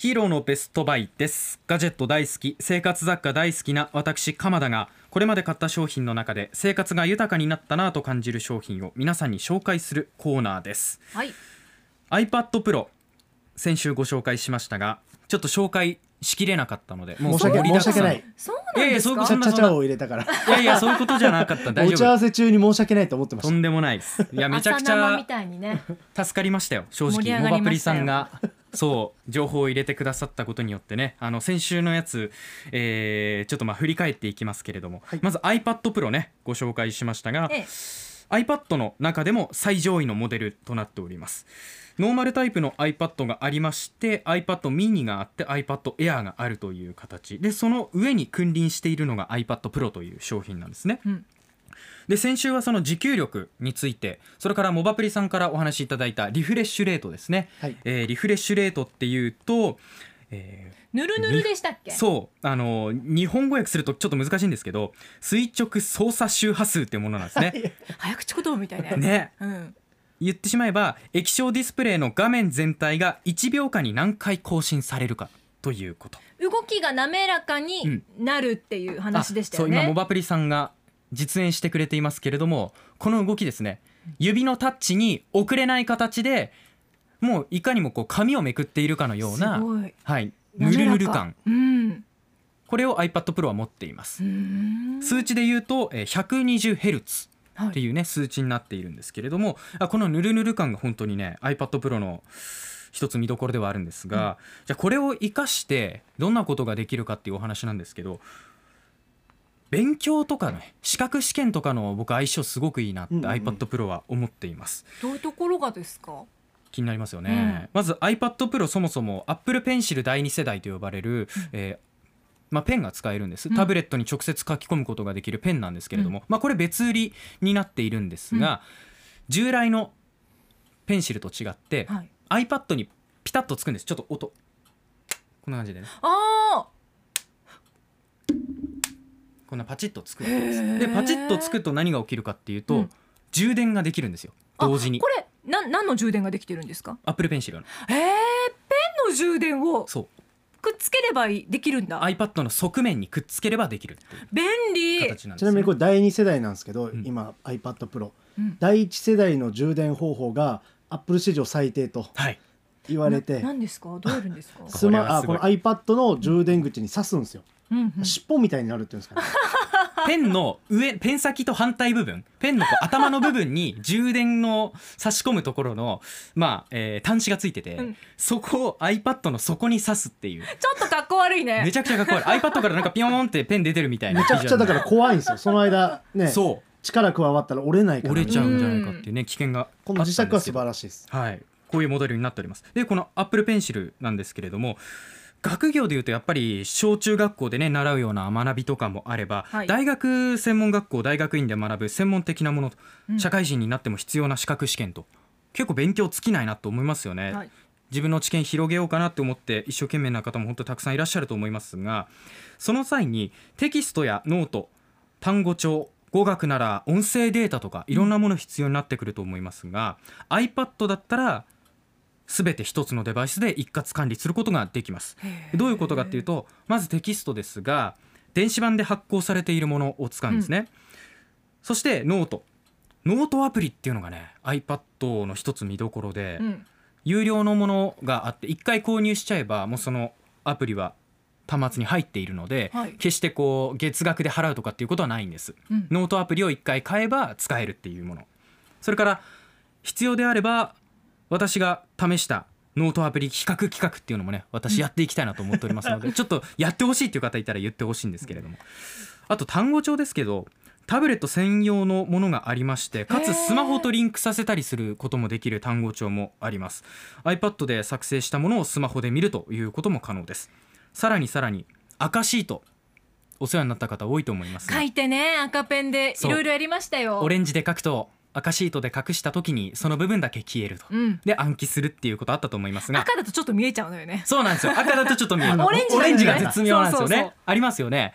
ヒーローのベストバイです。ガジェット大好き。生活雑貨大好きな私鎌田がこれまで買った商品の中で生活が豊かになったなと感じる商品を皆さんに紹介するコーナーです。はい。iPad Pro 先週ご紹介しましたがちょっと紹介しきれなかったのでも申し訳申し訳ない。そういやいやなんですか？そういうことを入れたから。いやいやそういうことじゃなかった。大打ち合丈わせ中に申し訳ないと思ってまし夫とんでもないです。いやめちゃくちゃ朝生みたいにね。助かりましたよ。正直モバプリさんがそう情報を入れてくださったことによってね。あの先週のやつ、えーちょっとまあ振り返っていきますけれども、はい。まず iPad Pro ねご紹介しましたが、ええ。iPad の中でも最上位のモデルとなっております。ノーマルタイプの iPad がありまして iPad mini があって iPad Air があるという形。でその上に君臨しているのが iPad Pro という商品なんですね、うんで先週はその持久力についてそれからモバプリさんからお話しいただいたリフレッシュレートですね、はい。えーリフレッシュレートっていうと、えぬるぬるでしたっけ？ーそう。あの日本語訳するとちょっと難しいんですけど垂直操作周波数っていうものなんですね。早口言葉みたいねね。うん。言ってしまえば液晶ディスプレイの画面全体が1秒間に何回更新されるかということ。動きが滑らかになるっていう話でしたよあそう。今モねバプリさんが実演してくれていますけれどもこの動きですね。指のタッチに遅れない形でもういかにもこう紙をめくっているかのようなはいぬるぬる感。うん。これを iPad Pro は持っています。数値で言うとえー 120Hz はい。っていうね数値になっているんですけれどもあこのぬるぬる感が本当にね iPad Pro の一つ見どころではあるんですが、じゃあこれを生かしてどんなことができるかっていうお話なんですけど勉強とかね資格試験とかの僕相性すごくいいなってうんうんうん。iPad Pro は思っています。どういうところがですか？気になりますよね、まず iPad Pro そもそも Apple Pencil 第2世代と呼ばれる、えーまあ、ペンが使えるんです。うん。タブレットに直接書き込むことができるペンなんですけれども、まあ、これ別売りになっているんですが、従来のペンシルと違って、はい。iPad にピタッとつくんです。ちょっと音。こんな感じでねあこんなパチッとつくあわけです。でパチッとつくと何が起きるかっていうと、うん。充電ができるんですよ。同時に。これな何の充電ができてるんですか？Apple Pencil の。えー、ペンの充電をそう。くっつければいいできるんだ。iPad の側面にくっつければできる便利。形なんですよ。ねちなみにこれ第2世代なんですけど、ん。今 iPad Pro うん。第1世代の充電方法が Apple 史上最低とはい。言われて。ななんですか？どうやるんですか？スマあこの iPad の充電口に挿すんですよ、うんうん。尻尾みたいになるっていうんですかね。ペンの上ペン先と反対部分。ペンのこう頭の部分に充電の差し込むところの、まあえー端子がついてて、うん。そこを iPad の底に挿すっていう。ちょっとかっこ悪いね。めちゃくちゃかっこ悪い。iPad からなんかピヨーンってペン出てるみたいなめちゃくちゃだから怖いんですよ。その間ねそ力加わったら折れないから。う折れちゃうんじゃないかっていうね危険がこの磁石は素晴らしいです。はい、こういうモデルになっております。でこの Apple Pencil なんですけれども学業でいうとやっぱり小中学校でね習うような学びとかもあれば、はい。大学専門学校大学院で学ぶ専門的なものと、うん。社会人になっても必要な資格試験と結構勉強尽きないなと思いますよね。はい。自分の知見広げようかなって思って一生懸命な方も本当にたくさんいらっしゃると思いますがその際にテキストやノート単語帳語学なら音声データとかいろんなもの必要になってくると思いますが、iPad だったら全て一つのデバイスで一括管理することができます。どういうことかっていうとまずテキストですが電子版で発行されているものを使うんですね、そしてノート。ノートアプリっていうのがね iPad の一つ見どころで、うん。有料のものがあって一回購入しちゃえばもうそのアプリは端末に入っているので、はい。決してこう月額で払うとかっていうことはないんです、うん。ノートアプリを一回買えば使えるっていうもの。それから必要であれば私が試したノートアプリ比較企画っていうのもね私やっていきたいなと思っておりますので、ちょっとやってほしいっていう方いたら言ってほしいんですけれども。あと単語帳ですけどタブレット専用のものがありましてかつスマホとリンクさせたりすることもできる単語帳もあります。iPad で作成したものをスマホで見るということも可能です。さらにさらに赤シートお世話になった方多いと思いますが。書いてね赤ペンでいろいろやりましたよ。オレンジで書くと赤シートで隠した時にその部分だけ消えると、うん。で暗記するっていうことあったと思いますが。赤だとちょっと見えちゃうのよね。そうなんですよ。赤だとちょっと見える オレンジが絶妙なんですよね。ありますよね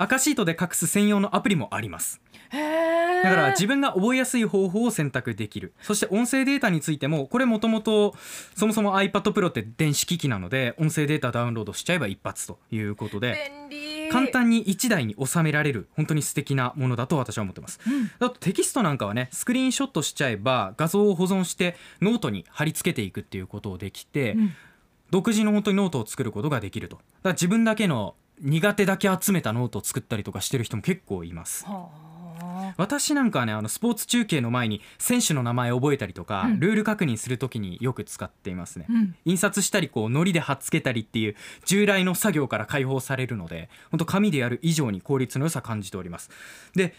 赤シートで隠す専用のアプリもあります。だから自分が覚えやすい方法を選択できる。そして音声データについてもこれもともとそもそも iPad Pro って電子機器なので音声データダウンロードしちゃえば一発ということで簡単に1台に収められる本当に素敵なものだと私は思ってます、あとテキストなんかはねスクリーンショットしちゃえば画像を保存してノートに貼り付けていくっていうことをできて、ん。独自の本当にノートを作ることができると。だから自分だけの苦手だけ集めたノートを作ったりとかしてる人も結構います。はあ。私なんかはねあのスポーツ中継の前に選手の名前を覚えたりとか、うん。ルール確認するときによく使っていますね、うん。印刷したりこう糊で貼っつけたりっていう従来の作業から解放されるので本当紙でやる以上に効率の良さ感じております。で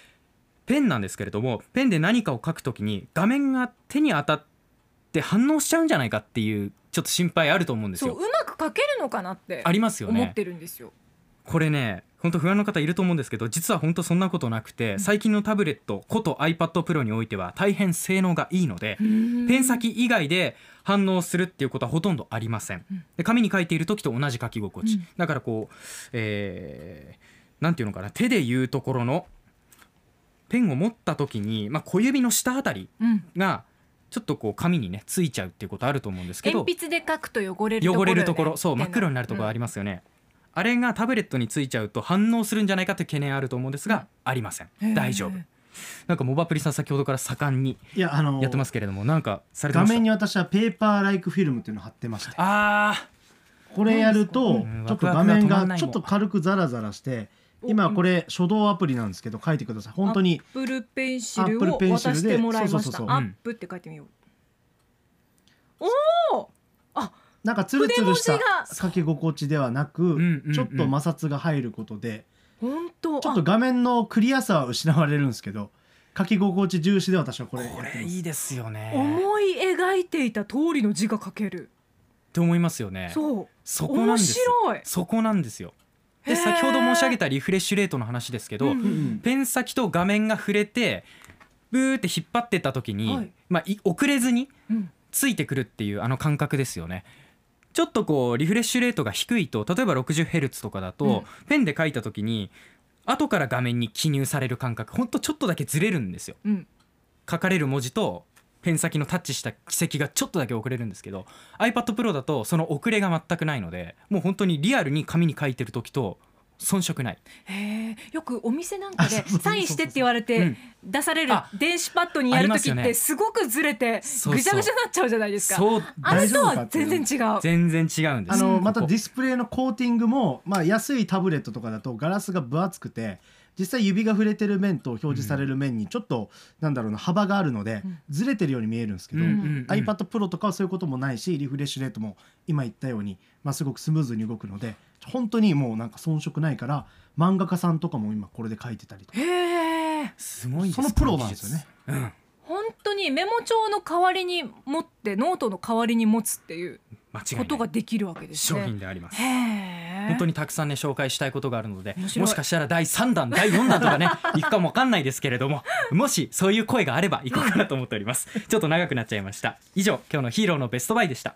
ペンなんですけれどもペンで何かを書くときに画面が手に当たって反応しちゃうんじゃないかっていうちょっと心配あると思うんですよ。そううまく書けるのかなってありますよ思っねてるんですよこれね本当不安の方いると思うんですけど実は本当そんなことなくて最近のタブレットこと iPad Pro においては大変性能がいいのでペン先以外で反応するっていうことはほとんどありません。うん。で紙に書いている時と同じ書き心地、うん。だからこう、えーなんていうのかな手で言うところのペンを持った時に、まあ、小指の下あたりうん。がちょっとこう紙にねついちゃうっていうことあると思うんですけど鉛筆で書くと汚れるところよね。汚れるところそう真っ黒になるところありりますよね、あれがタブレットについちゃうと反応するんじゃないかという懸念あると思うんですが、ありません。大丈夫。なんかモバプリさん先ほどから盛んに。いやあのやってますけれどもなんかされてました？画面に私はペーパーライクフィルムっていうのを貼ってまして。あこれやるとうん。ちょっと画面がちょっと軽くザラザラして今これ書道アプリなんですけど書いてください。本当にアップルペンシルを Apple ペンシルで。渡してもらいました。アップって書いてみよう。おおなんかツルツルした筆文字書き心地ではなくんうんうん。ちょっと摩擦が入ることで。本当。ちょっと画面のクリアさは失われるんですけど書き心地重視で私はこれやこってます。れいいですよね。思い描いていた通りの字が書ける。って思いますよね。そう。そこなん面です白い。そこなんですよ。で先ほど申し上げたリフレッシュレートの話ですけど、うんうんうん。ペン先と画面が触れてブーって引っ張ってった時に、はい。まあい遅れずにうん。ついてくるっていうあの感覚ですよねちょっとこうリフレッシュレートが低いと例えば 60Hz とかだと、うん。ペンで書いた時に後から画面に記入される感覚ほんとちょっとだけずれるんですよ。うん。書かれる文字とペン先のタッチした軌跡がちょっとだけ遅れるんですけど iPad Pro だとその遅れが全くないのでもう本当にリアルに紙に書いてる時と遜色ない。へえよくお店なんかでサインしてって言われうてん。出されるあ電子パッドにやる時ってすごくずれてぐちゃぐちゃになっちゃうじゃないですか。そうあれとは全然違う。全然違うんです。あのまたディスプレイのコーティングも、まあ、安いタブレットとかだとガラスが分厚くて実際指が触れてる面と表示される面にちょっと、なんだろうな幅があるので、うん。ずれてるように見えるんですけど、iPad Pro とかはそういうこともないしリフレッシュレートも今言ったように、まあ、すごくスムーズに動くので本当にもうなんか遜色ないから漫画家さんとかも今これで書いてたりとか。へえすごいですそのプロなんですよね。この技術本当にメモ帳の代わりに持ってノートの代わりに持つっていううん間違いことができるわけです商ね品であります。本当にたくさんね紹介したいことがあるのでもしかしたら第3弾第4弾とかね いくかもわかんないですけれどももしそういう声があれば行こうかなと思っております。ちょっと長くなっちゃいました。以上今日のヒーローのベストバイでした